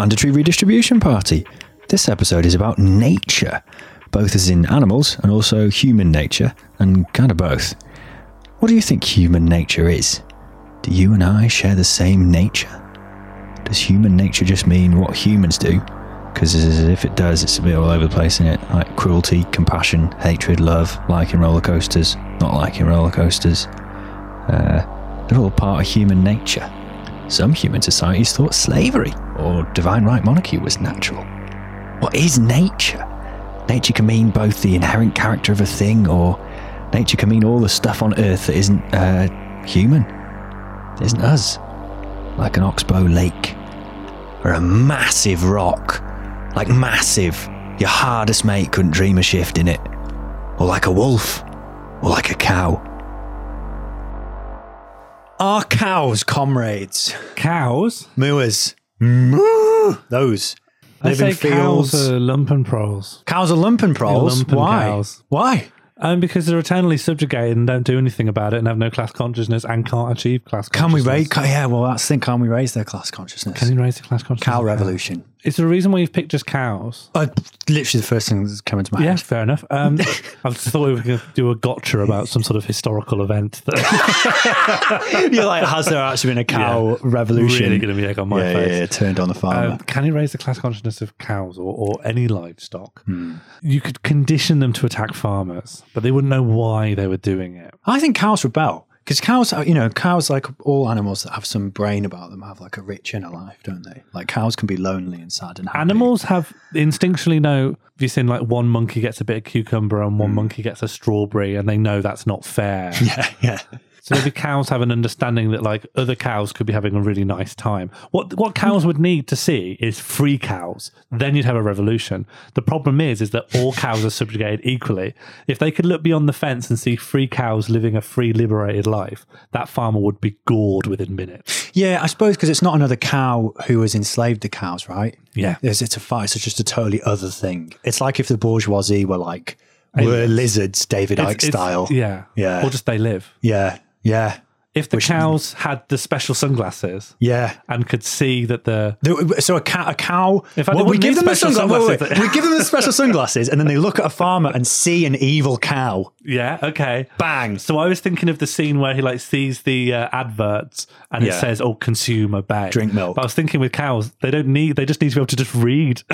Mandatory Redistribution Party. This episode is about nature, both as in animals and also human nature, and kind of both. What do you think human nature is? Do you and I share the same nature? Does human nature just mean what humans do? Because if it does, it's a bit all over the place, isn't it? Like cruelty, compassion, hatred, love, liking roller coasters, not liking roller coasters. Uh, they're all part of human nature. Some human societies thought slavery or divine right monarchy was natural. What is nature? Nature can mean both the inherent character of a thing or nature can mean all the stuff on earth that isn't uh, human, isn't us. Like an oxbow lake or a massive rock. Like massive. Your hardest mate couldn't dream of shifting it. Or like a wolf. Or like a cow. Are cows comrades? Cows? Mooers. Moo! Those. I say fields. cows are lumpen proles. Cows are lumpen proles. lumpen Why? cows. Why? Um, because they're eternally subjugated and don't do anything about it and have no class consciousness and can't achieve class Can we raise? Yeah, well, that's the thing. Can we raise their class consciousness? Can we raise the class consciousness? Cow revolution. Is there a reason why you've picked just cows? Uh, literally the first thing that's come into my Yeah, head. fair enough. Um, I just thought we were going to do a gotcha about some sort of historical event that You're like, has there actually been a cow revolution? really going to be like on my yeah, face. yeah, yeah, turned on the farmer. Um, can you raise the class consciousness of cows or, or any livestock? Hmm. You could condition them to attack farmers, but they wouldn't know why they were doing it. I think cows rebel because cows, are- you know, cows like all animals that have some brain about them have like a rich inner life, don't they? Like cows can be lonely and sad and happy. Animals have instinctually know. Have you seen like one monkey gets a bit of cucumber and one mm. monkey gets a strawberry, and they know that's not fair. Yeah, yeah. So maybe cows have an understanding that like other cows could be having a really nice time. What what cows would need to see is free cows. Then you'd have a revolution. The problem is is that all cows are subjugated equally. If they could look beyond the fence and see free cows living a free liberated life, that farmer would be gored within minutes. Yeah, I suppose because it's not another cow who has enslaved the cows, right? Yeah. It's, it's a fight. It's just a totally other thing. It's like if the bourgeoisie were like, were lizards, David Icke it's- style. Yeah. Yeah. Or just they live. Yeah. Yeah. If the cows had the special sunglasses Yeah. and could see that the The- So a, cat, a cow. In fact, well, we give them the special sunglasses. sunglasses. we give them the special sunglasses, and then they look at a farmer and see an evil cow. yeah okay Bang. So I was thinking of the scene where he like sees the uh, adverts and it says, "Oh, consume obey, Drink milk. But I was thinking with cows, they don't need; they just need to be able to just read.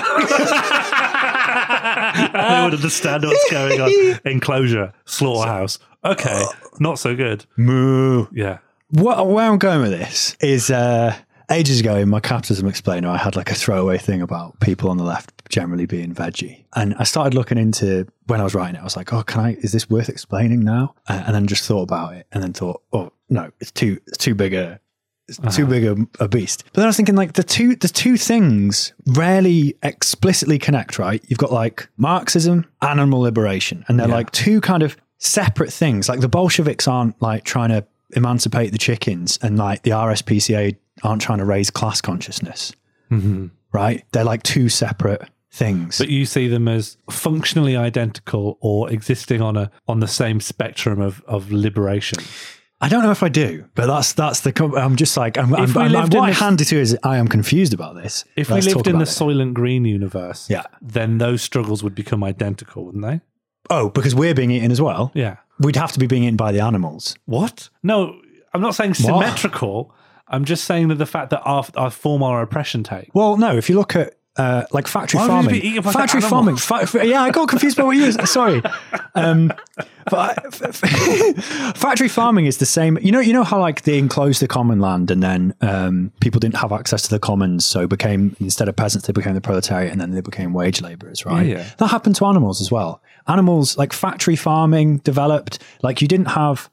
they would understand what's going on. Enclosure, slaughterhouse. Okay, not so good. Moo. Yeah. What, where I'm going with this is uh, ages ago in my capitalism explainer, I had like a throwaway thing about people on the left generally being veggie. And I started looking into when I was writing it, I was like, oh, can I, is this worth explaining now? Uh, and then just thought about it and then thought, oh, no, it's too, it's too big a, it's too uh-huh. big a, a beast. But then I was thinking like the two, the two things rarely explicitly connect, right? You've got like Marxism, animal liberation, and they're Yeah. like two kind of separate things. Like the Bolsheviks aren't like trying to emancipate the chickens, and like the RSPCA aren't trying to raise class consciousness, mm-hmm. right? They're like two separate things. But you see them as functionally identical or existing on a on the same spectrum of of liberation. I don't know if I do, but that's that's the. com- I'm just like I'm. I'm, If I'm, in what I hand it to is I am confused about this. If Let's we lived in the it. Soylent Green universe, Yeah. then those struggles would become identical, wouldn't they? oh, because we're being eaten as well. Yeah. We'd have to be being eaten by the animals. What? No, I'm not saying symmetrical. I'm just saying that the fact that our, our form our oppression take. Well, no. If you look at uh, like factory Why farming. eating like factory farming. Fa- yeah, I got confused by what you were. Sorry, um, but factory farming is the same. You know, you know how like they enclosed the common land, and then um, people didn't have access to the commons, so became instead of peasants, they became the proletariat, and then they became wage laborers. Right? Yeah, yeah. That happened to animals as well. Animals like factory farming developed. Like you didn't have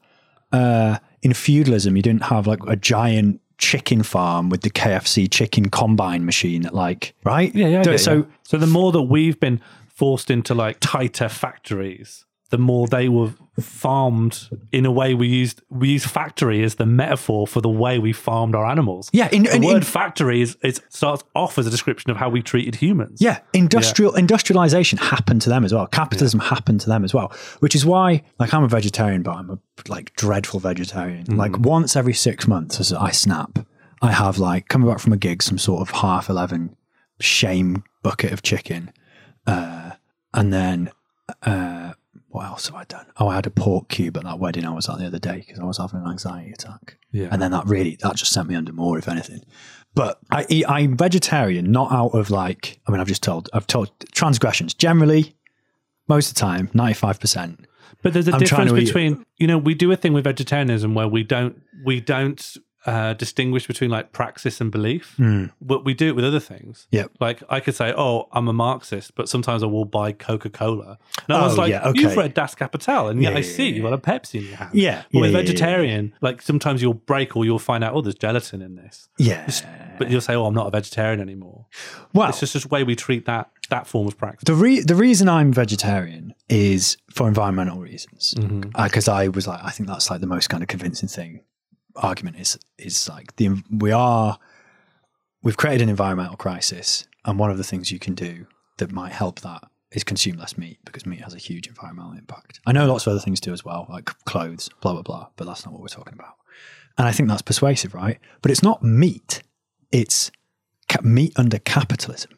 uh, in feudalism, you didn't have like a giant chicken farm with the KFC chicken combine machine like right Yeah, yeah. So you. so the more that we've been forced into like tighter factories, the more they were farmed in a way we used we use factory as the metaphor for the way we farmed our animals. Yeah, in- the in- word in- factory is it starts off as a description of how we treated humans. Yeah, industrial industrialization happened to them as well. Capitalism happened to them as well, which is why, like, I'm a vegetarian, but I'm a like dreadful vegetarian. Like, once every six months, as I snap, I have like coming back from a gig, some sort of half eleven shame bucket of chicken, uh, and then uh, what else have I done? Oh, I had a pork cube at that wedding I was at the other day because I was having an anxiety attack. Yeah. And then that really that just sent me under more, if anything. But I eat, I'm vegetarian, not out of like I mean I've just told I've told transgressions generally. Most of the time, ninety five percent. But there's a I'm difference to eat- between you know we do a thing with vegetarianism where we don't we don't uh, distinguish between like praxis and belief. Hmm. But we do it with other things. Yeah. Like I could say, oh, I'm a Marxist, but sometimes I will buy Coca Cola. And I Oh, was like, yeah, okay. you've read Das Kapital, and yet Yeah, I see you've got a Pepsi in your hand. Yeah, But with vegetarian, like sometimes you'll break or you'll find out, oh, there's gelatin in this. Yeah. But you'll say, oh, I'm not a vegetarian anymore. Well, It's just this way we treat that that form of practice. the re- the reason I'm vegetarian is for environmental reasons. Mm-hmm. Uh, because I was like, I think that's like the most kind of convincing thing. Argument is is like the we are we've created an environmental crisis, and one of the things you can do that might help that is consume less meat because meat has a huge environmental impact. I know lots of other things do as well, like clothes, blah blah blah, but that's not what we're talking about. And I think that's persuasive, right? But it's not meat; it's ca- meat under capitalism.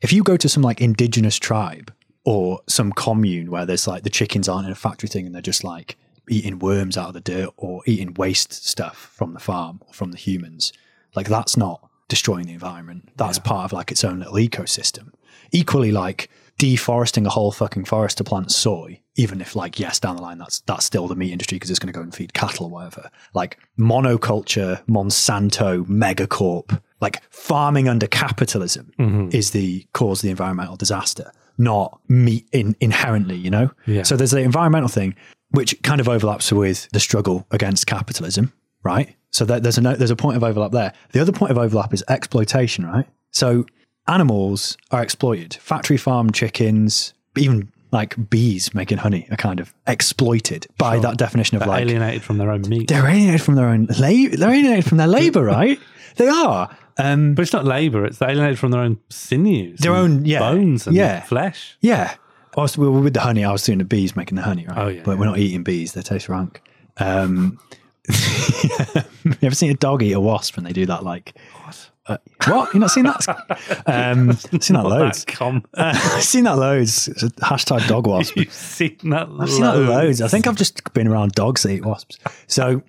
If you go to some like indigenous tribe or some commune where there's like the chickens aren't in a factory thing and they're just like eating worms out of the dirt or eating waste stuff from the farm or from the humans, like that's not destroying the environment. That's part of like its own little ecosystem. Equally, like deforesting a whole fucking forest to plant soy, even if like yes, down the line that's that's still the meat industry because it's going to go and feed cattle or whatever. Like monoculture, Monsanto, megacorp, like farming under capitalism mm-hmm. is the cause of the environmental disaster, not meat in, inherently. You know. Yeah. So there's the environmental thing, which kind of overlaps with the struggle against capitalism, right? So that there's a there's a point of overlap there. The other point of overlap is exploitation, right? So animals are exploited. Factory farm chickens, even like bees making honey, are kind of exploited by that definition of life. They're like alienated from their own meat. they're alienated from their own labor. They're alienated from their labor, right? They are. Um, But it's not labour; it's alienated from their own sinews, Their own- yeah, bones, and yeah. flesh. Yeah. Also, we were with the honey. I was doing the bees making the honey, right? Oh, yeah, But we're not eating bees. They taste rank. Um, you ever seen a dog eat a wasp and they do that like What? uh, what? You not seen that? Um, seen that loads. That Uh, I've seen that loads. Hashtag dog wasp. You've seen that. I've seen that loads. I think I've just been around dogs that eat wasps. So,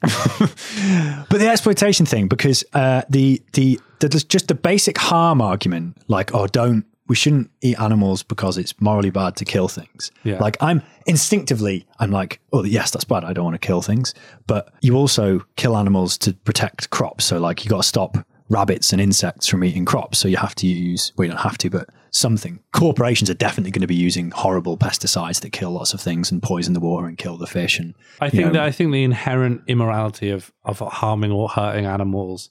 but the exploitation thing, because uh, the the there's just the basic harm argument, like oh, don't we shouldn't eat animals because it's morally bad to kill things. Yeah. Like I'm instinctively, I'm like, oh yes, that's bad. I don't want to kill things, but you also kill animals to protect crops. So like you got to stop rabbits and insects from eating crops. So you have to use, well, you don't have to, but something. Corporations are definitely going to be using horrible pesticides that kill lots of things and poison the water and kill the fish. And I think know, that I think the inherent immorality of of harming or hurting animals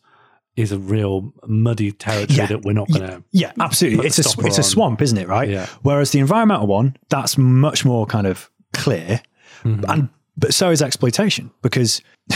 is a real muddy territory Yeah. that we're not going to. Yeah, absolutely. It's a the it's a swamp, isn't it? Right. Yeah. Whereas the environmental one, that's much more kind of clear, Mm-hmm. and but so is exploitation because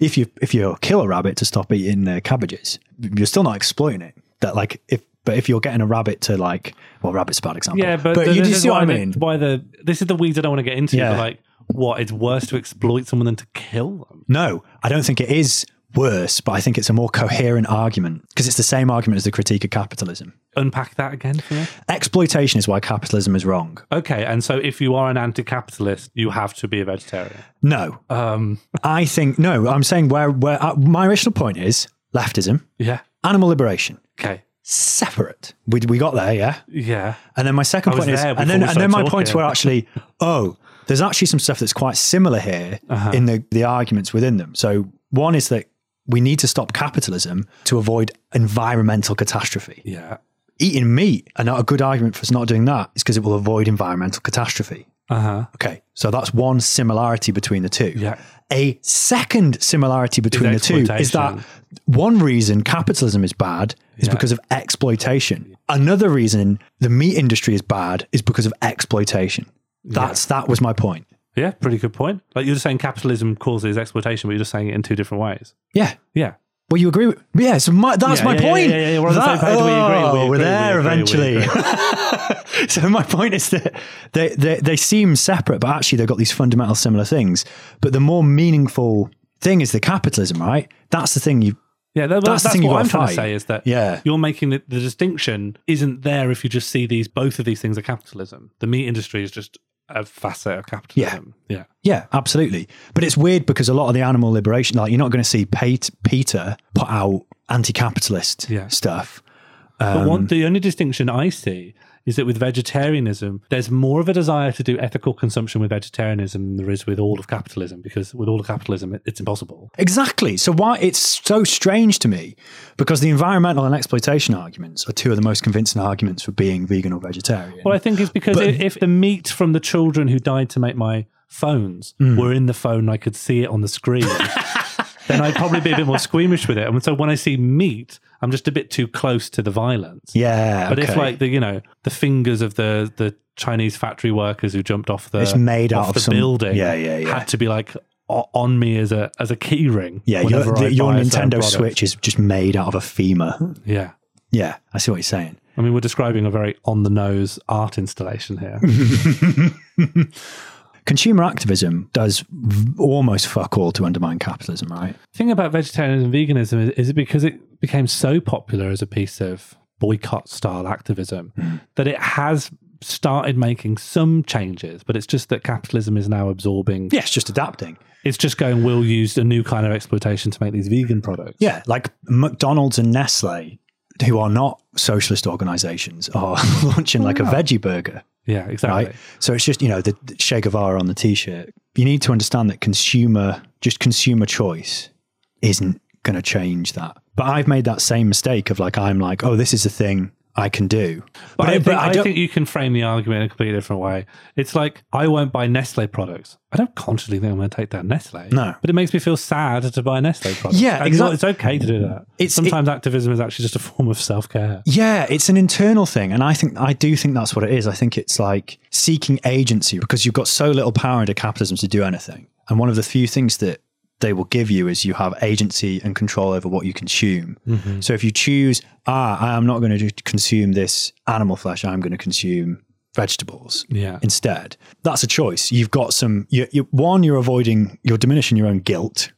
if you if you kill a rabbit to stop eating uh, cabbages, you're still not exploiting it. That like if but if you're getting a rabbit to like well, rabbit's a bad example. Yeah, but, but th- you is see what I the- mean. why the this is the weeds I don't want to get into. Yeah. But like, what? It's worse to exploit someone than to kill them. No, I don't think it is worse, but I think it's a more coherent argument because it's the same argument as the critique of capitalism. Unpack that again for me. Exploitation is why capitalism is wrong. Okay, and so if you are an anti-capitalist, you have to be a vegetarian. No, Um, I think no. I'm saying where where uh, my original point is leftism, yeah. animal liberation. Okay. separate. We, we got there, yeah? Yeah. And then my second point is, and then and then my started points were actually, oh, there's actually some stuff that's quite similar here Uh-huh. in the the arguments within them. So one is that we need to stop capitalism to avoid environmental catastrophe. Yeah. Eating meat, and not a good argument for us not doing that is because it will avoid environmental catastrophe. Uh huh. Okay, so that's one similarity between the two. Yeah. A second similarity between the two is that one reason capitalism is bad is Yeah. because of exploitation. Another reason the meat industry is bad is because of exploitation. That's that was my point. Yeah. Pretty good point. Like you're just saying capitalism causes exploitation, but you're just saying it in two different ways. Yeah. Yeah. Well, you agree with yeah. So my, that's Yeah, my yeah, point. yeah, yeah, yeah, we're on the same page, we agree, we oh, We're we there agree, eventually. so my point is that they, they they seem separate, but actually they've got these fundamental similar things. But the more meaningful thing is the capitalism, right? That's the thing you. Yeah, that, That's that's, the thing what I'm trying fight. to say is that Yeah. you're making the, the distinction isn't there if you just see these both of these things are capitalism. The meat industry is just a facet of capitalism. Yeah. Yeah, Yeah, absolutely. But it's weird because a lot of the animal liberation, like you're not going to see Pete, PETA put out anti-capitalist Yeah. stuff. But Um, one, the only distinction I see is that with vegetarianism, there's more of a desire to do ethical consumption with vegetarianism than there is with all of capitalism, because with all of capitalism, it, it's impossible. Exactly. So why it's so strange to me because the environmental and exploitation arguments are two of the most convincing arguments for being vegan or vegetarian. Well, I think it's because But- if, the meat from the children who died to make my phones Hmm. were in the phone, I could see it on the screen. then I'd probably be a bit more squeamish with it. And so when I see meat, I'm just a bit too close to the violence. yeah, But okay. if like the you know the fingers of the the Chinese factory workers who jumped off the It's made off out of the some- building, Yeah, yeah, yeah. had to be like on me as a as a key ring. yeah, your, the, your buy a certain Nintendo. Switch is just made out of a femur. Yeah, Yeah, I see what you're saying. I mean we're describing a very on the nose art installation here. Consumer activism does v- almost fuck all to undermine capitalism, right? thing about vegetarianism and veganism is, is it because it became so popular as a piece of boycott style activism Hmm. that it has started making some changes, but it's just that capitalism is now absorbing. Yeah, it's just adapting. It's just going, we'll use a new kind of exploitation to make these vegan products. Yeah, like McDonald's and Nestle, who are not socialist organizations, are launching like a veggie burger. Yeah, exactly. right? So it's just you know the, the Che Guevara on the T-shirt. You need to understand that consumer, just consumer choice, isn't going to change that. But I've made that same mistake of like I'm like, oh, this is a thing I can do. But, I, think, I, don't- think you can frame the argument in a completely different way. It's like I won't buy Nestle products. I don't consciously think I'm going to take down Nestle. No. but it makes me feel sad to buy Nestle products. Yeah, And exact- It's okay to do that. It's- sometimes activism is actually just a form of self care. Yeah, it's an internal thing, and I think I do think that's what it is. I think it's like seeking agency because you've got so little power under capitalism to do anything. And one of the few things that they will give you is you have agency and control over what you consume. So if you choose, ah, I am not going to consume this animal flesh, I'm going to consume vegetables Yeah. instead. That's a choice. You've got some. You, you, one, you're avoiding, you're diminishing your own guilt.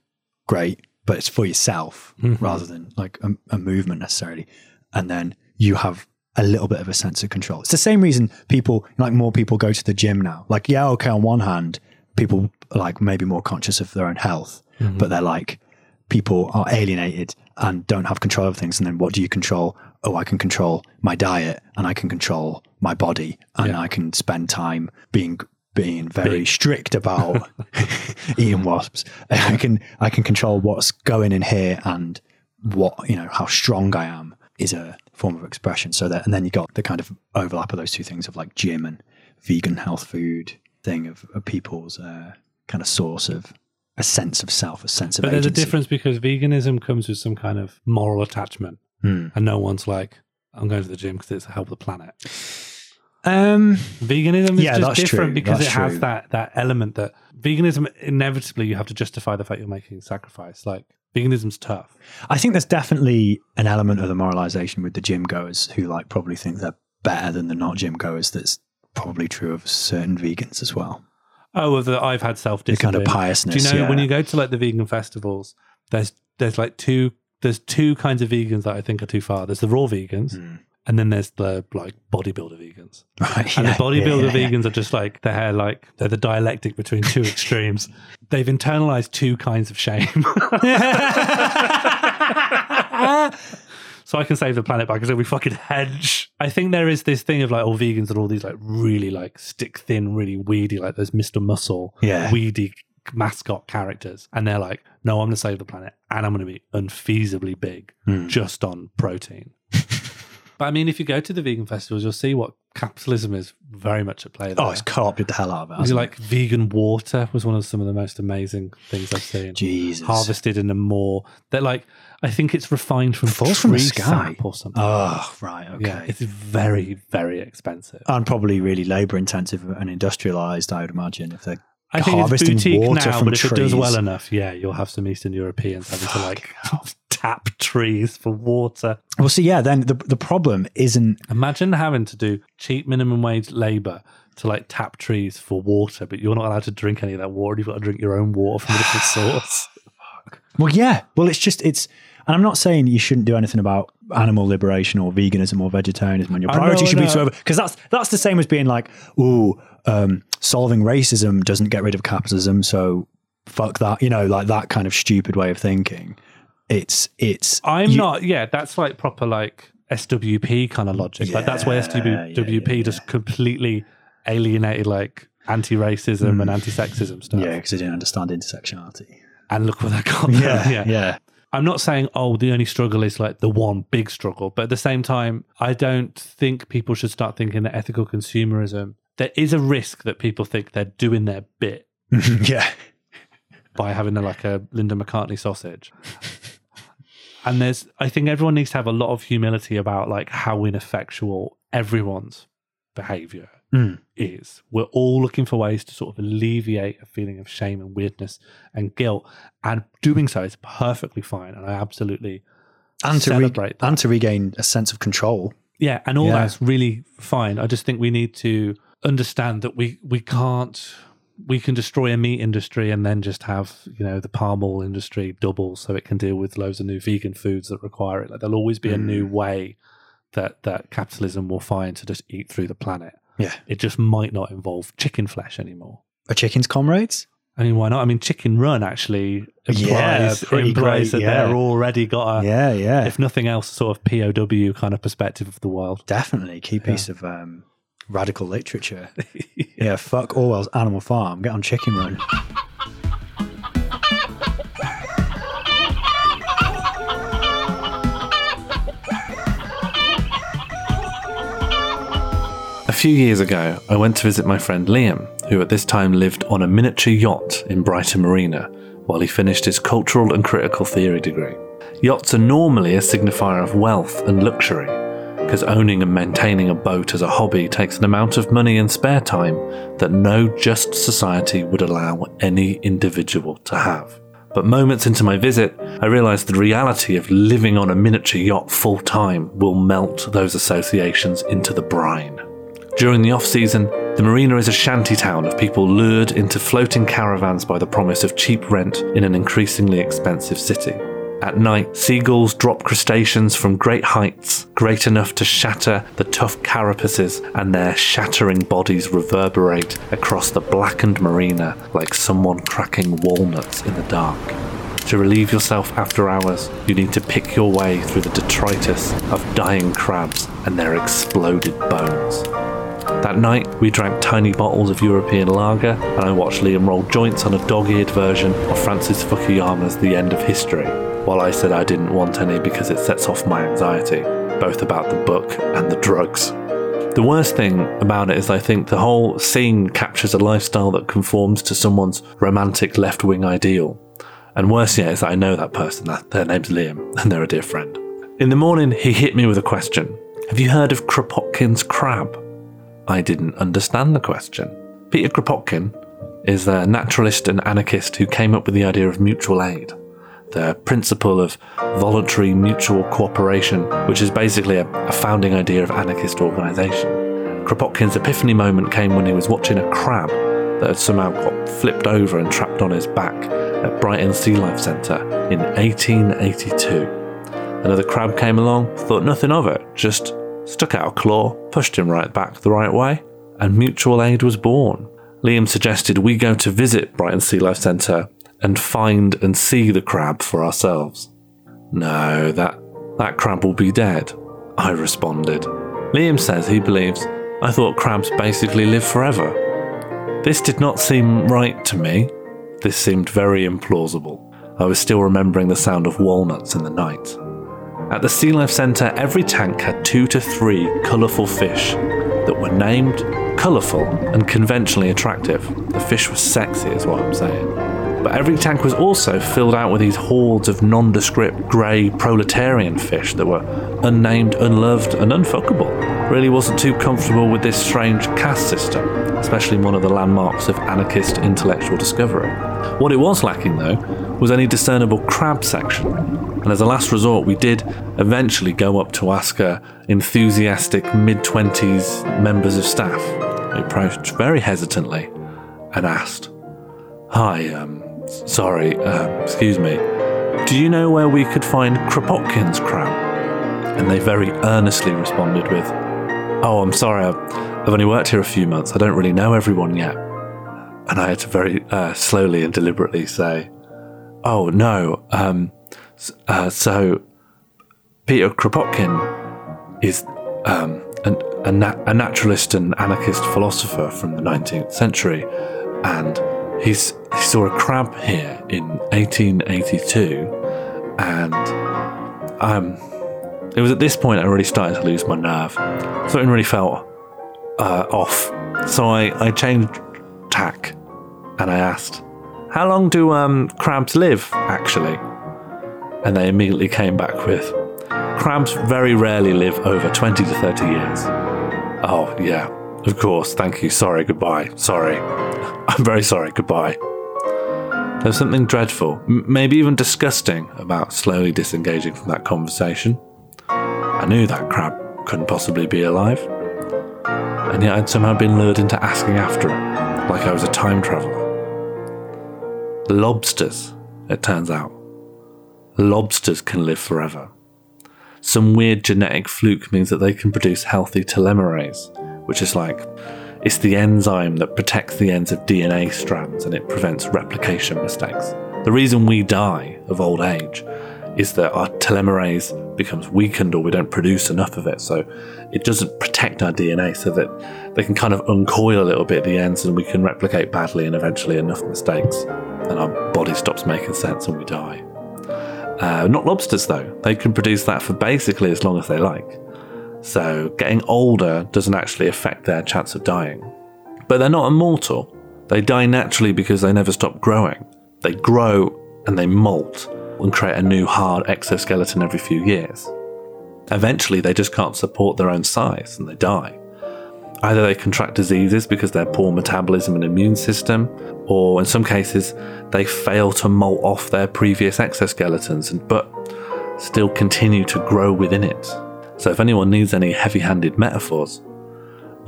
Great, but it's for yourself rather than like a, a movement necessarily. And then you have a little bit of a sense of control. It's the same reason people, like more people, go to the gym now. Like, yeah, okay, on one hand, people like maybe more conscious of their own health, mm-hmm. but they're like, people are alienated and don't have control of things. And then what do you control? Oh, I can control my diet and I can control my body and Yeah. I can spend time being being very strict about eating wasps. I can I can control what's going in here and what you know how strong I am is a form of expression. So that and then you got the kind of overlap of those two things of like gym and vegan health food thing of, of people's uh, kind of source of a sense of self, a sense of But there's a difference because veganism comes with some kind of moral attachment, Hmm. and no one's like, "I'm going to the gym because it's to help the planet." Um, Veganism is Yeah, just different true. because That's it has true. that that element that veganism inevitably you have to justify the fact you're making a sacrifice. Like veganism's tough. I think there's definitely an element of the moralization with the gym goers who like probably think they're better than the not gym goers. That's probably true of certain vegans as well. Oh, well, the, I've had self The kind of piousness. Do you know yeah. when you go to like the vegan festivals? There's there's like two there's two kinds of vegans that I think are too far. There's the raw vegans, hmm. and then there's the like bodybuilder vegans. right, And the bodybuilder yeah, yeah. vegans are just like they're like they're the dialectic between two extremes. They've internalized two kinds of shame. so I can save the planet by because we fucking hedge. I think there is this thing of like all vegans and all these like really like stick thin, really weedy, like there's Mr. Muscle, Yeah. weedy mascot characters. And they're like, no, I'm going to save the planet and I'm going to be unfeasibly big Hmm. just on protein. But I mean, if you go to the vegan festivals, you'll see what capitalism is very much at play oh, there. Oh, it's co-opted the hell out of it. Like vegan water was one of some of the most amazing things I've seen. Jesus. Harvested in a more that like I think it's refined from Falls from the sky. or something. Oh, right. Okay. Yeah, it's very very expensive. and probably really labor intensive and industrialized, I would imagine, if they're I think it's boutique water now, but if it does well enough, yeah, you'll have some Eastern Europeans having to like tap trees for water. Well, see, yeah, then the, the problem isn't. Imagine having to do cheap minimum wage labor to like tap trees for water, but you're not allowed to drink any of that water. You've got to drink your own water from a different source. Well, yeah. Well, it's just, it's, and I'm not saying you shouldn't do anything about animal liberation or veganism or vegetarianism and your I know, priority should be to over, because that's, that's the same as being like, ooh, um, solving racism doesn't get rid of capitalism. So fuck that, you know, like that kind of stupid way of thinking. It's, it's, I'm you- not. Yeah, that's like proper like SWP kind of logic. like that's why SWP yeah, yeah, just completely alienated like anti-racism Hmm. and anti-sexism stuff. yeah, because they didn't understand intersectionality. And look where that got. Yeah. yeah. yeah. I'm not saying, oh, the only struggle is like the one big struggle, but at the same time, I don't think people should start thinking that ethical consumerism, there is a risk that people think they're doing their bit yeah. by having a, like a Linda McCartney sausage. And there's, I think everyone needs to have a lot of humility about like how ineffectual everyone's behavior Mm. is. We're all looking for ways to sort of alleviate a feeling of shame and weirdness and guilt, and doing so is perfectly fine. And I absolutely And to, re- celebrate that. and to regain a sense of control. Yeah, and all Yeah. that's really fine. I just think we need to understand that we we can't we can destroy a meat industry and then just have you know the palm oil industry double so it can deal with loads of new vegan foods that require it. Like there'll always be a new Mm. way that that capitalism will find to just eat through the planet. Yeah. It just might not involve chicken flesh anymore. A chicken's comrades? I mean, why not? I mean, Chicken Run actually implies, pretty implies great, that yeah. they're already got a, yeah, yeah. if nothing else, sort of POW kind of perspective of the world. Definitely. Key piece of um, radical literature. yeah, fuck Orwell's Animal Farm. Get on Chicken Run. A few years ago, I went to visit my friend Liam, who at this time lived on a miniature yacht in Brighton Marina while he finished his cultural and critical theory degree. Yachts are normally a signifier of wealth and luxury, because owning and maintaining a boat as a hobby takes an amount of money and spare time that no just society would allow any individual to have. But moments into my visit, I realised the reality of living on a miniature yacht full time will melt those associations into the brine. During the off season, the marina is a shanty town of people lured into floating caravans by the promise of cheap rent in an increasingly expensive city. At night, seagulls drop crustaceans from great heights, great enough to shatter the tough carapaces, and their shattering bodies reverberate across the blackened marina like someone cracking walnuts in the dark. To relieve yourself after hours, you need to pick your way through the detritus of dying crabs and their exploded bones. That night, we drank tiny bottles of European lager, and I watched Liam roll joints on a dog eared version of Francis Fukuyama's The End of History, while I said I didn't want any because it sets off my anxiety, both about the book and the drugs. The worst thing about it is, I think the whole scene captures a lifestyle that conforms to someone's romantic left wing ideal. And worse yet is that I know that person, their name's Liam, and they're a dear friend. In the morning, he hit me with a question Have you heard of Kropotkin's crab? I didn't understand the question. Peter Kropotkin is a naturalist and anarchist who came up with the idea of mutual aid, the principle of voluntary mutual cooperation, which is basically a, a founding idea of anarchist organisation. Kropotkin's epiphany moment came when he was watching a crab that had somehow got flipped over and trapped on his back at Brighton Sea Life Centre in 1882. Another crab came along, thought nothing of it, just stuck out a claw, pushed him right back the right way, and mutual aid was born. Liam suggested we go to visit Brighton Sea Life Centre and find and see the crab for ourselves. No, that That crab will be dead, I responded. Liam says he believes I thought crabs basically live forever. This did not seem right to me. This seemed very implausible. I was still remembering the sound of walnuts in the night. At the Sea Life Centre, every tank had two to three colourful fish that were named, colourful, and conventionally attractive. The fish was sexy, is what I'm saying. But every tank was also filled out with these hordes of nondescript grey proletarian fish that were unnamed, unloved, and unfuckable. Really wasn't too comfortable with this strange caste system, especially one of the landmarks of anarchist intellectual discovery. What it was lacking, though, was any discernible crab section. And as a last resort, we did eventually go up to ask a enthusiastic mid 20s members of staff. We approached very hesitantly and asked, Hi, um, sorry, uh, excuse me. Do you know where we could find Kropotkin's crab? And they very earnestly responded with, Oh, I'm sorry, I've, only worked here a few months. I don't really know everyone yet. And I had to very uh, slowly and deliberately say, Oh, no, um, uh, so Peter Kropotkin is um, an, a, a naturalist and anarchist philosopher from the 19th century, and he's, he saw a crab here in 1882, and um, it was at this point I really started to lose my nerve. Something really felt uh, off, so I, I changed tack, and I asked, "How long do um, crabs live, actually?" And they immediately came back with, "Crabs very rarely live over 20 to 30 years." Oh yeah, of course. Thank you. Sorry. Goodbye. Sorry. I'm very sorry. Goodbye. There's something dreadful, m- maybe even disgusting, about slowly disengaging from that conversation. I knew that crab couldn't possibly be alive, and yet I'd somehow been lured into asking after it, like I was a time traveller. Lobsters, it turns out. Lobsters can live forever. Some weird genetic fluke means that they can produce healthy telomerase, which is like it's the enzyme that protects the ends of DNA strands and it prevents replication mistakes. The reason we die of old age is that our telomerase becomes weakened or we don't produce enough of it. So it doesn't protect our DNA so that they can kind of uncoil a little bit at the ends and we can replicate badly and eventually enough mistakes. And our body stops making sense and we die. Uh, not lobsters though. They can produce that for basically as long as they like. So getting older doesn't actually affect their chance of dying. But they're not immortal. They die naturally because they never stop growing. They grow and they molt and create a new hard exoskeleton every few years. Eventually, they just can't support their own size and they die. Either they contract diseases because their poor metabolism and immune system, or in some cases, they fail to molt off their previous exoskeletons and but still continue to grow within it. So if anyone needs any heavy-handed metaphors,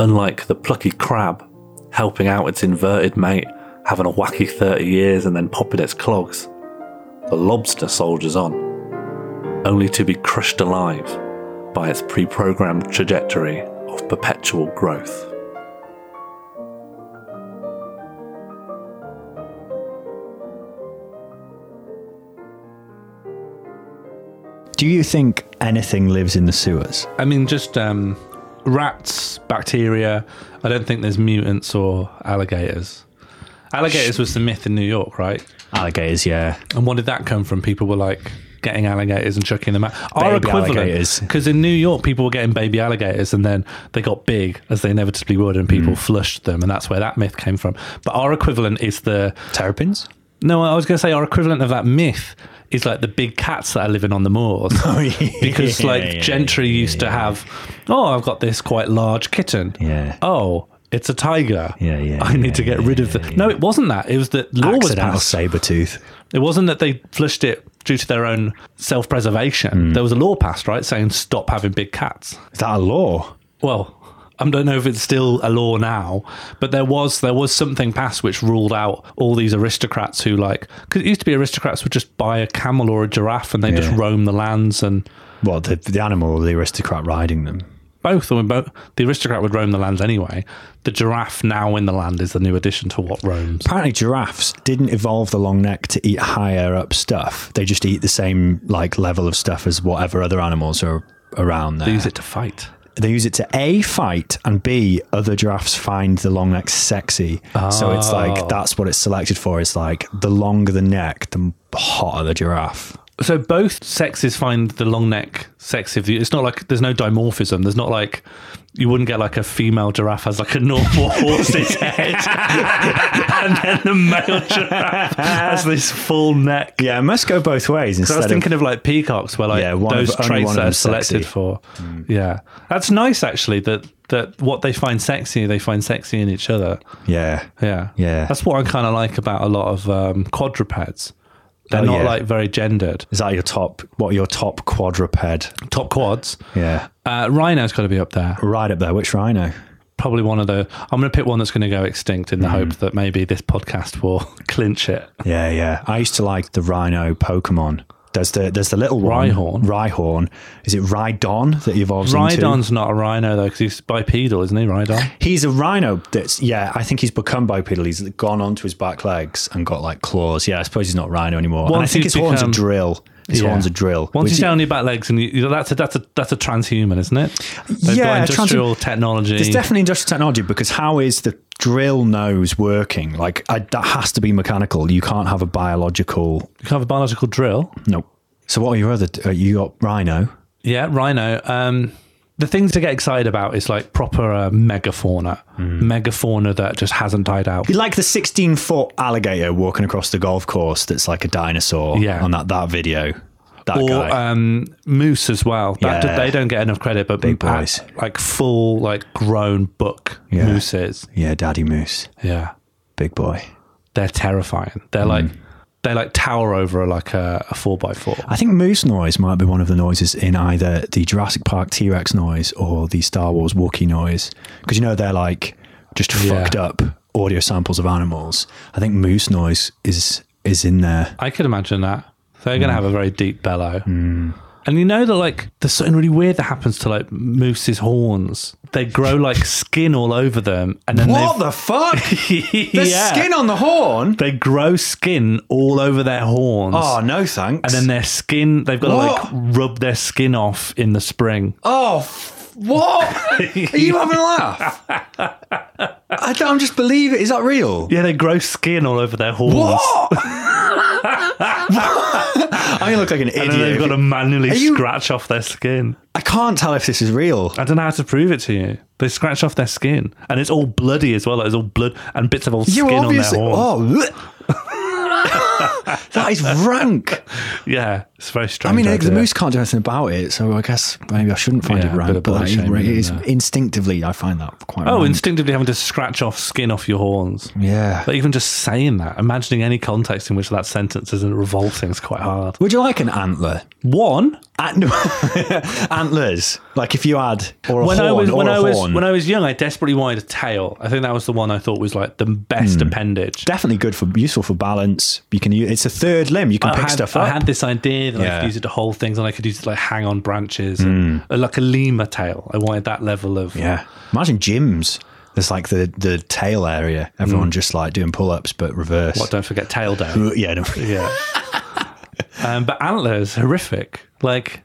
unlike the plucky crab helping out its inverted mate, having a wacky 30 years and then popping its clogs, the lobster soldiers on, only to be crushed alive by its pre programmed trajectory of perpetual growth. Do you think anything lives in the sewers? I mean, just um, rats, bacteria. I don't think there's mutants or alligators. Alligators was the myth in New York, right? Alligators, yeah. And what did that come from? People were like getting alligators and chucking them out. Our Baby alligators. because in New York, people were getting baby alligators, and then they got big as they inevitably would, and people flushed them, and that's where that myth came from. But our equivalent is the Terrapins? No. I was going to say our equivalent of that myth is like the big cats that are living on the moors. Oh, because like yeah, gentry yeah, used to have, oh, I've got this quite large kitten. Yeah. Oh, it's a tiger. Yeah, yeah, I need yeah, to get yeah, rid of yeah, the. No, it wasn't that. It was that law was passed. saber tooth. It wasn't that they flushed it due to their own self-preservation. Mm. There was a law passed, right, saying stop having big cats. Is that a law? Well, I don't know if it's still a law now, but there was there was something passed which ruled out all these aristocrats who like because it used to be aristocrats would just buy a camel or a giraffe and they just roam the lands and Well, the, the animal or the aristocrat riding them. both. Mean, both the aristocrat would roam the lands anyway. The giraffe now in the land is the new addition to what roams. Apparently, giraffes didn't evolve the long neck to eat higher up stuff. They just eat the same like level of stuff as whatever other animals are around there. They use it to fight. They use it to a fight and b other giraffes find the long neck sexy. So it's Oh. like that's what it's selected for. It's like the longer the neck the hotter the giraffe So both sexes find the long neck sexy. It's not like there's no dimorphism. There's not like you wouldn't get like a female giraffe has like a normal horse's head, and then the male giraffe has this full neck. yeah it must go both ways So I instead was of thinking of like peacocks, where like Yeah, those of- traits of are selected for. Yeah, that's nice actually. That that what they find sexy, they find sexy in each other. yeah Yeah, Yeah. That's what I kind of like about a lot of um, quadrupeds. They're Oh, not yeah. like very gendered. is that your top what your top quadruped Top quads. yeah Uh, rhino's got to be up there. right up there which rhino Probably one of the. I'm going to pick one that's going to go extinct in the hope that maybe this podcast will clinch it. yeah yeah i used to like the rhino pokemon there's the there's the little one Rhyhorn? Rhyhorn. Is it Rhydon that evolves into? Rhydon's not a rhino though, because he's bipedal, isn't he? Rhydon. He's a rhino that's yeah, I think he's become bipedal. He's gone onto his back legs and got like claws. Yeah, I suppose he's not rhino anymore. and I think his horns become- are drill. His Yeah. horns are drill. Once which he's is- down on your back legs, and you, you know, that's a that's a that's a transhuman, isn't it? They've Yeah, got industrial transhu- technology. There's definitely industrial technology because how is the drill nose working? Like I, that has to be mechanical. You can't have a biological. you can't have a biological drill. No. So what are your other? Uh, you got rhino. Yeah, rhino. Um, the things to get excited about is like proper uh, megafauna, Hmm. megafauna that just hasn't died out. You like the 16 foot alligator walking across the golf course that's like a dinosaur. Yeah. On that that video. That Or guy. um, moose as well. That, Yeah. They don't get enough credit, but Big boys. like full, like grown buck Yeah. mooses. yeah, Daddy Moose, Yeah, big boy. they're terrifying. They're Hmm. like they like tower over like a, a four by four. I think moose noise might be one of the noises in either the Jurassic Park T Rex noise or the Star Wars Wookiee noise. Because you know they're like just Yeah. fucked up audio samples of animals. I think moose noise is is in there. I could imagine that. They're going to mm. have a very deep bellow. Mm. And you know that like there's something really weird that happens to like moose's horns. They grow like skin all over them, and then what the fuck? There's Yeah. skin on the horn. They grow skin all over their horns. Oh no, thanks. and then their skin, they've got to What? like rub their skin off in the spring. oh, f- what? Are you having a laugh? I don't, I'm just believe it. Is that real? Yeah, they grow skin all over their horns. What? I'm gonna look like an And then idiot. they've got to manually you- scratch off their skin. I can't tell if this is real. I don't know how to prove it to you. They scratch off their skin, and it's all bloody as well. There's all blood and bits of old You skin on their horns. Oh, that is rank. Yeah, it's very strange. I mean, the moose can't do anything about it, so I guess maybe I shouldn't find Yeah, it rank. But is, it is instinctively, I find that quite. Oh, rank. instinctively having to scratch off skin off your horns. yeah. But even just saying that, imagining any context in which that sentence isn't revolting is quite hard. Would you like an antler? One, Ant- antlers, like if you had or a when horn I was or when a I was horn. when I was young, I desperately wanted a tail. I think that was the one I thought was like the best appendage. Definitely good for useful for balance. You can use it's a third limb. You can I pick had, stuff up. I had this idea that I Yeah. Hmm. could use it to hold things, and I could use it to like hang on branches, and, uh, like a lemur tail. I wanted that level of yeah. Imagine gyms. There's like the the tail area. Everyone just like doing pull ups, but reverse. What? Don't forget tail down. yeah. No. Yeah. um, but antlers horrific. Like,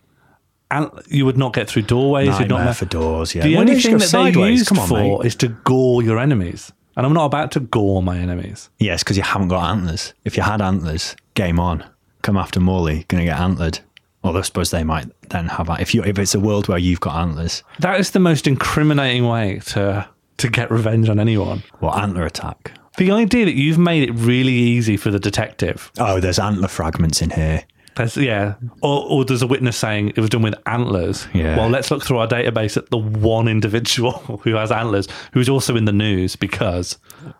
ant- you would not get through doorways. You'd Nightmare not. for doors. Yeah. the Why only thing that sideways? used Come on, for mate. is to gore your enemies. And I'm not about to gore my enemies. Yes, because you haven't got antlers. If you had antlers, game on. Come after Morley, gonna get antlered. Although I suppose they might then have if you if it's a world where you've got antlers. That is the most incriminating way to to get revenge on anyone. What antler attack? The idea that you've made it really easy for the detective. Oh, there's antler fragments in here. There's, yeah. Or, or there's a witness saying it was done with antlers. Yeah. Well, let's look through our database at the one individual who has antlers, who's also in the news because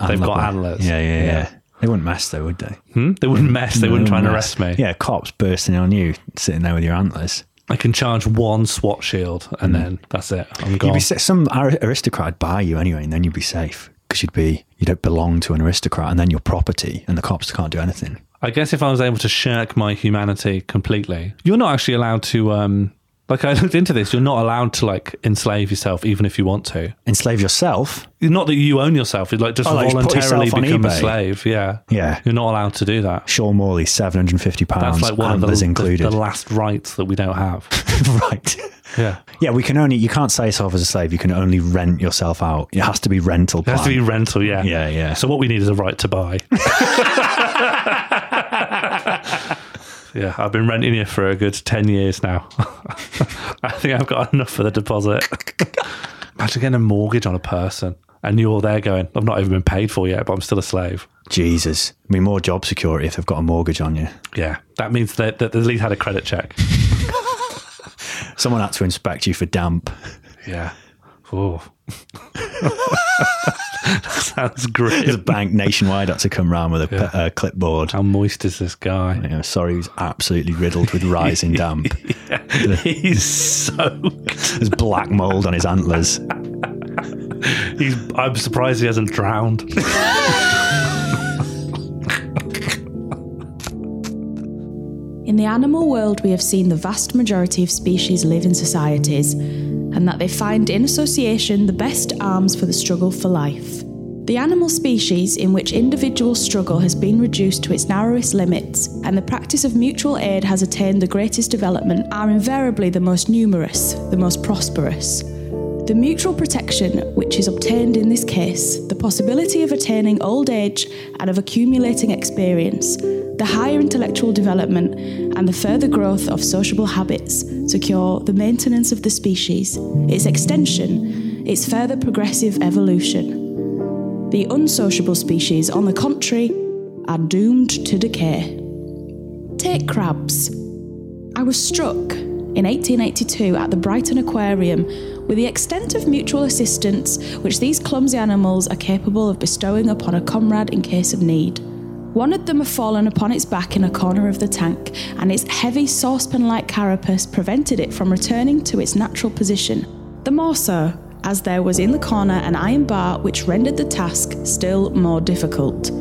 they've got antlers. Yeah, yeah, yeah. They wouldn't mess though, would they? Hmm? They wouldn't mess. They wouldn't try and arrest me. Yeah, cops bursting on you, sitting there with your antlers. I can charge one SWAT shield and then that's it. I'm gone. You'd be some ar- aristocrat would buy you anyway, and then you'd be safe because you'd be you don't belong to an aristocrat, and then you're property, and the cops can't do anything. I guess if I was able to shirk my humanity completely, you're not actually allowed to um, Like I looked into this, you're not allowed to like enslave yourself even if you want to. Enslave yourself? Not that you own yourself, it's like just Oh, like, voluntarily become a slave. Yeah. Yeah. You're not allowed to do that. Sean Morley, seven hundred and fifty That's pounds, like one of the, the, the last rights that we don't have. right. Yeah. Yeah, we can only. You can't say yourself as a slave. You can only rent yourself out. It has to be rental. It has to be rental, yeah. Yeah, yeah. So what we need is a right to buy. yeah, I've been renting here for a good 10 years now. I think I've got enough for the deposit. Imagine getting a mortgage on a person and you're there going, I've not even been paid for yet, but I'm still a slave. Jesus, I mean, more job security if they've got a mortgage on you. Yeah, that means that, that they at least had a credit check. Someone had to inspect you for damp. Yeah. Oh. That sounds great. The grim. bank nationwide had to come round with a p- uh, clipboard. How moist is this guy? You know, sorry, he's absolutely riddled with rising damp. He's soaked. There's black mold on his antlers. He's, I'm surprised he hasn't drowned. In the animal world, we have seen the vast majority of species live in societies, and that they find in association the best arms for the struggle for life. The animal species in which individual struggle has been reduced to its narrowest limits and the practice of mutual aid has attained the greatest development are invariably the most numerous, the most prosperous. The mutual protection which is obtained in this case, the possibility of attaining old age and of accumulating experience, the higher intellectual development, and the further growth of sociable habits secure the maintenance of the species, its extension, its further progressive evolution. The unsociable species, on the contrary, are doomed to decay. Take crabs. I was struck in 1882 at the Brighton Aquarium with the extent of mutual assistance which these clumsy animals are capable of bestowing upon a comrade in case of need. One of them had fallen upon its back in a corner of the tank, and its heavy saucepan like carapace prevented it from returning to its natural position. The more so, as there was in the corner an iron bar which rendered the task still more difficult.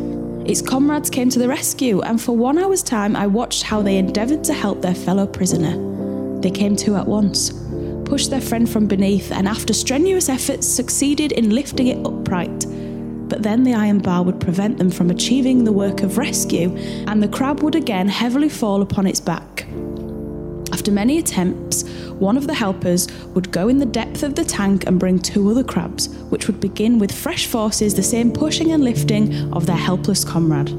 Its comrades came to the rescue, and for one hour's time I watched how they endeavoured to help their fellow prisoner. They came to at once, pushed their friend from beneath, and after strenuous efforts succeeded in lifting it upright. But then the iron bar would prevent them from achieving the work of rescue, and the crab would again heavily fall upon its back. After many attempts, one of the helpers would go in the depth of the tank and bring two other crabs, which would begin with fresh forces the same pushing and lifting of their helpless comrade.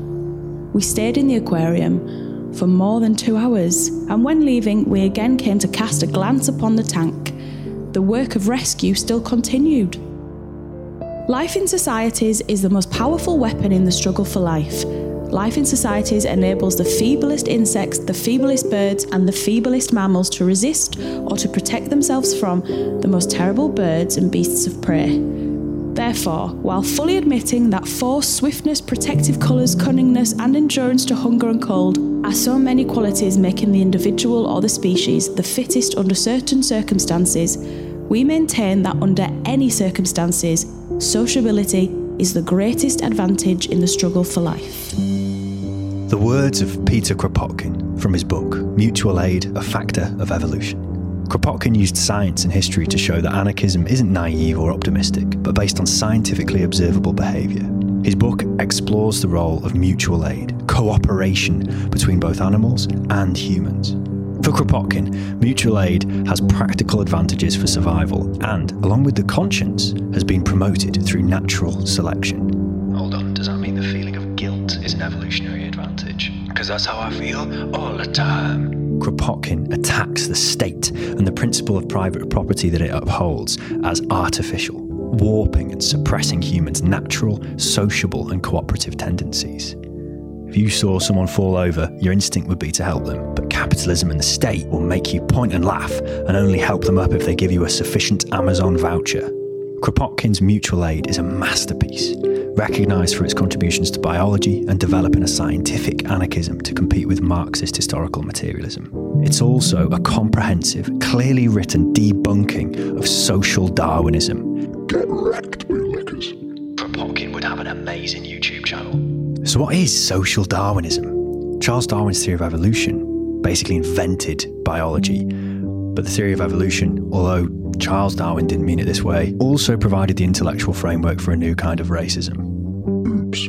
We stayed in the aquarium for more than two hours, and when leaving, we again came to cast a glance upon the tank. The work of rescue still continued. Life in societies is the most powerful weapon in the struggle for life. Life in societies enables the feeblest insects, the feeblest birds, and the feeblest mammals to resist or to protect themselves from the most terrible birds and beasts of prey. Therefore, while fully admitting that force, swiftness, protective colours, cunningness, and endurance to hunger and cold are so many qualities making the individual or the species the fittest under certain circumstances, we maintain that under any circumstances, sociability is the greatest advantage in the struggle for life. The words of Peter Kropotkin from his book, Mutual Aid A Factor of Evolution. Kropotkin used science and history to show that anarchism isn't naive or optimistic, but based on scientifically observable behaviour. His book explores the role of mutual aid, cooperation between both animals and humans. For Kropotkin, mutual aid has practical advantages for survival and, along with the conscience, has been promoted through natural selection. Hold on, does that mean the feeling of guilt is an evolutionary advantage? Because that's how I feel all the time. Kropotkin attacks the state and the principle of private property that it upholds as artificial, warping and suppressing humans' natural, sociable, and cooperative tendencies. If you saw someone fall over, your instinct would be to help them, but capitalism and the state will make you point and laugh and only help them up if they give you a sufficient Amazon voucher. Kropotkin's mutual aid is a masterpiece, recognised for its contributions to biology and developing a scientific anarchism to compete with Marxist historical materialism. It's also a comprehensive, clearly written debunking of social Darwinism. Get wrecked, bootlickers. Kropotkin would have an amazing YouTube channel. So, what is social Darwinism? Charles Darwin's theory of evolution basically invented biology. But the theory of evolution, although Charles Darwin didn't mean it this way, also provided the intellectual framework for a new kind of racism. Oops.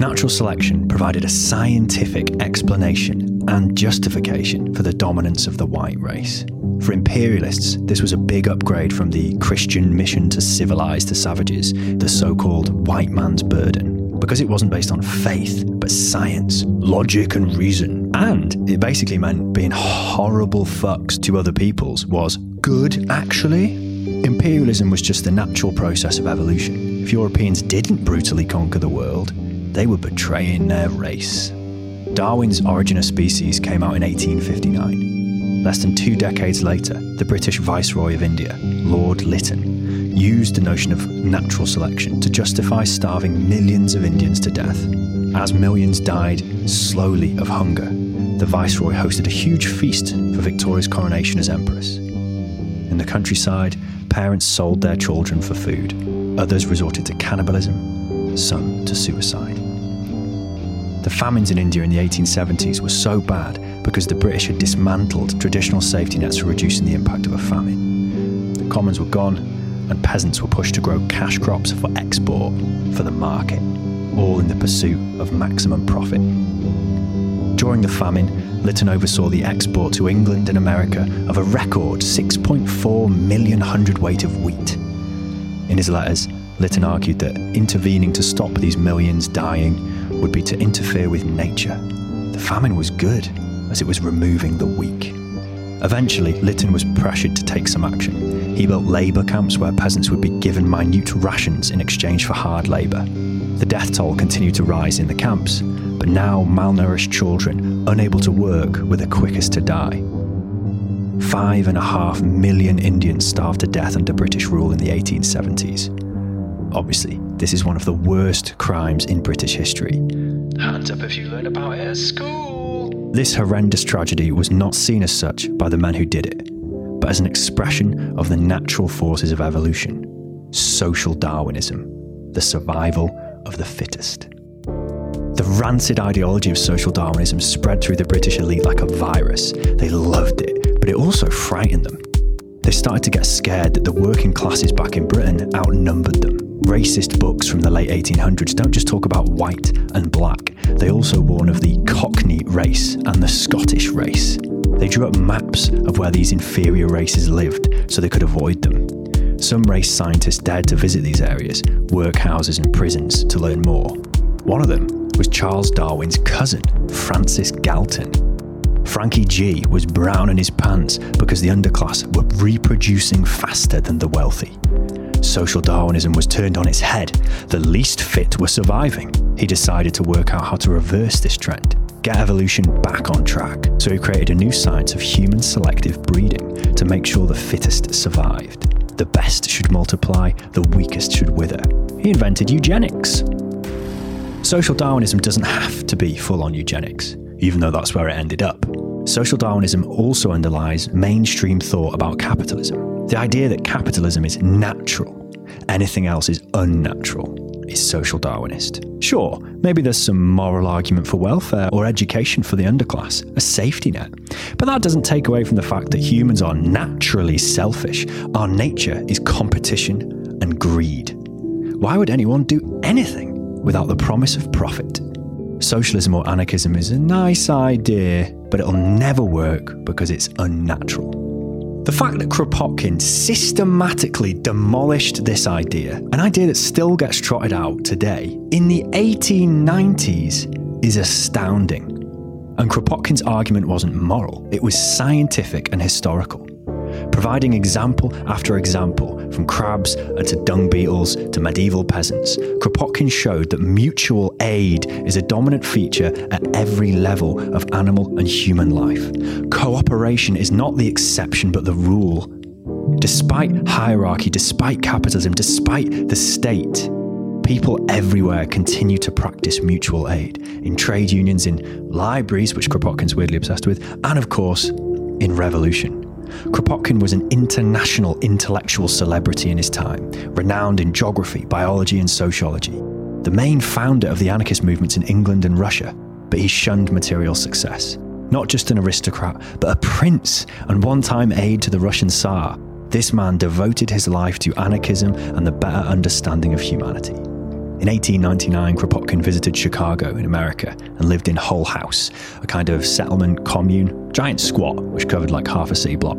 Natural selection provided a scientific explanation and justification for the dominance of the white race. For imperialists, this was a big upgrade from the Christian mission to civilize the savages, the so called white man's burden, because it wasn't based on faith, but science, logic, and reason. And it basically meant being horrible fucks to other peoples was good, actually. Imperialism was just the natural process of evolution. If Europeans didn't brutally conquer the world, they were betraying their race. Darwin's Origin of Species came out in 1859. Less than two decades later, the British Viceroy of India, Lord Lytton, used the notion of natural selection to justify starving millions of Indians to death. As millions died slowly of hunger, the Viceroy hosted a huge feast for Victoria's coronation as Empress. In the countryside, parents sold their children for food. Others resorted to cannibalism, some to suicide. The famines in India in the 1870s were so bad because the British had dismantled traditional safety nets for reducing the impact of a famine. The commons were gone, and peasants were pushed to grow cash crops for export for the market, all in the pursuit of maximum profit. During the famine, Lytton oversaw the export to England and America of a record 6.4 million hundredweight of wheat. In his letters, Lytton argued that intervening to stop these millions dying would be to interfere with nature. The famine was good, as it was removing the weak. Eventually, Lytton was pressured to take some action. He built labour camps where peasants would be given minute rations in exchange for hard labour. The death toll continued to rise in the camps, but now malnourished children, unable to work, were the quickest to die. Five and a half million Indians starved to death under British rule in the 1870s. Obviously, this is one of the worst crimes in British history. Hands up if you learn about it at school. This horrendous tragedy was not seen as such by the men who did it, but as an expression of the natural forces of evolution social Darwinism, the survival of the fittest. The rancid ideology of social Darwinism spread through the British elite like a virus. They loved it, but it also frightened them. They started to get scared that the working classes back in Britain outnumbered them. Racist books from the late 1800s don't just talk about white and black, they also warn of the Cockney race and the Scottish race. They drew up maps of where these inferior races lived so they could avoid them. Some race scientists dared to visit these areas, workhouses, and prisons to learn more. One of them was Charles Darwin's cousin, Francis Galton. Frankie G was brown in his pants because the underclass were reproducing faster than the wealthy. Social Darwinism was turned on its head. The least fit were surviving. He decided to work out how to reverse this trend, get evolution back on track. So he created a new science of human selective breeding to make sure the fittest survived. The best should multiply, the weakest should wither. He invented eugenics. Social Darwinism doesn't have to be full on eugenics, even though that's where it ended up. Social Darwinism also underlies mainstream thought about capitalism. The idea that capitalism is natural, anything else is unnatural, is social Darwinist. Sure, maybe there's some moral argument for welfare or education for the underclass, a safety net. But that doesn't take away from the fact that humans are naturally selfish. Our nature is competition and greed. Why would anyone do anything without the promise of profit? Socialism or anarchism is a nice idea, but it'll never work because it's unnatural. The fact that Kropotkin systematically demolished this idea, an idea that still gets trotted out today, in the 1890s is astounding. And Kropotkin's argument wasn't moral, it was scientific and historical. Providing example after example, from crabs to dung beetles to medieval peasants, Kropotkin showed that mutual aid is a dominant feature at every level of animal and human life. Cooperation is not the exception but the rule. Despite hierarchy, despite capitalism, despite the state, people everywhere continue to practice mutual aid in trade unions, in libraries, which Kropotkin's weirdly obsessed with, and of course, in revolution. Kropotkin was an international intellectual celebrity in his time, renowned in geography, biology, and sociology. The main founder of the anarchist movements in England and Russia, but he shunned material success. Not just an aristocrat, but a prince and one time aide to the Russian Tsar. This man devoted his life to anarchism and the better understanding of humanity. In 1899, Kropotkin visited Chicago in America and lived in Hull House, a kind of settlement commune, giant squat, which covered like half a city block.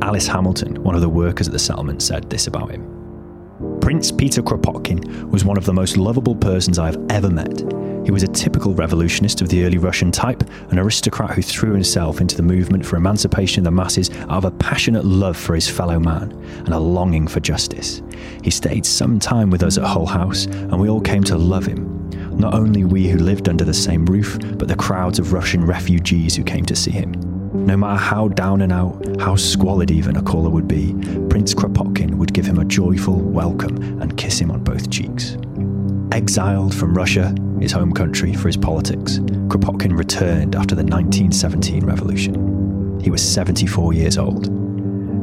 Alice Hamilton, one of the workers at the settlement, said this about him. Prince Peter Kropotkin was one of the most lovable persons I have ever met. He was a typical revolutionist of the early Russian type, an aristocrat who threw himself into the movement for emancipation of the masses out of a passionate love for his fellow man and a longing for justice. He stayed some time with us at Hull House, and we all came to love him. Not only we who lived under the same roof, but the crowds of Russian refugees who came to see him. No matter how down and out, how squalid even a caller would be, Prince Kropotkin would give him a joyful welcome and kiss him on both cheeks. Exiled from Russia, his home country, for his politics, Kropotkin returned after the 1917 revolution. He was 74 years old.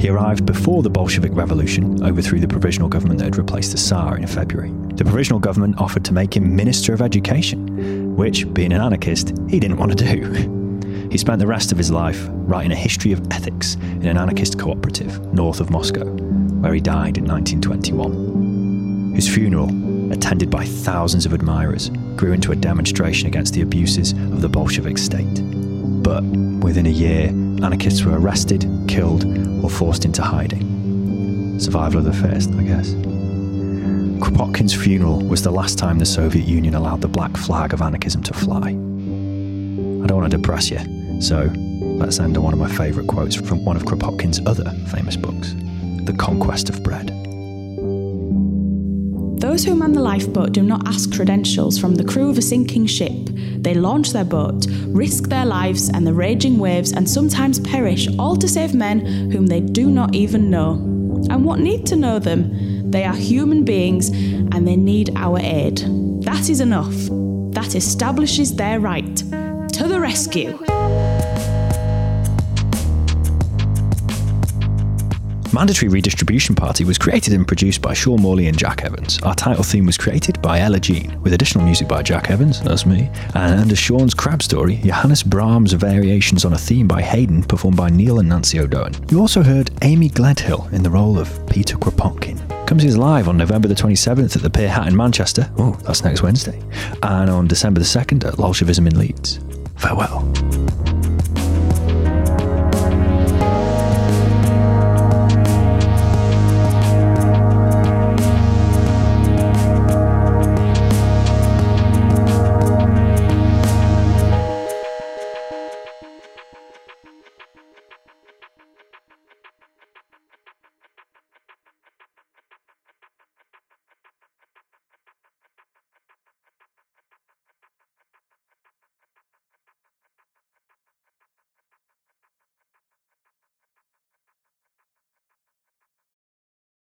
He arrived before the Bolshevik Revolution overthrew the provisional government that had replaced the Tsar in February. The provisional government offered to make him Minister of Education, which, being an anarchist, he didn't want to do. He spent the rest of his life writing a history of ethics in an anarchist cooperative north of Moscow, where he died in 1921. His funeral attended by thousands of admirers, grew into a demonstration against the abuses of the Bolshevik state. But within a year, anarchists were arrested, killed, or forced into hiding. Survival of the fittest, I guess. Kropotkin's funeral was the last time the Soviet Union allowed the black flag of anarchism to fly. I don't want to depress you, so let's end on one of my favourite quotes from one of Kropotkin's other famous books The Conquest of Bread. Those who man the lifeboat do not ask credentials from the crew of a sinking ship. They launch their boat, risk their lives and the raging waves, and sometimes perish, all to save men whom they do not even know. And what need to know them? They are human beings and they need our aid. That is enough. That establishes their right. To the rescue! Mandatory Redistribution Party was created and produced by Sean Morley and Jack Evans. Our title theme was created by Ella Jean, with additional music by Jack Evans, that's me, and under Sean's crab story, Johannes Brahms' variations on a theme by Haydn, performed by Neil and Nancy O'Doan. You also heard Amy Gledhill in the role of Peter Kropotkin. Comes is live on November the 27th at the Peer Hat in Manchester. Oh, that's next Wednesday. And on December the 2nd at Bolshevism in Leeds. Farewell.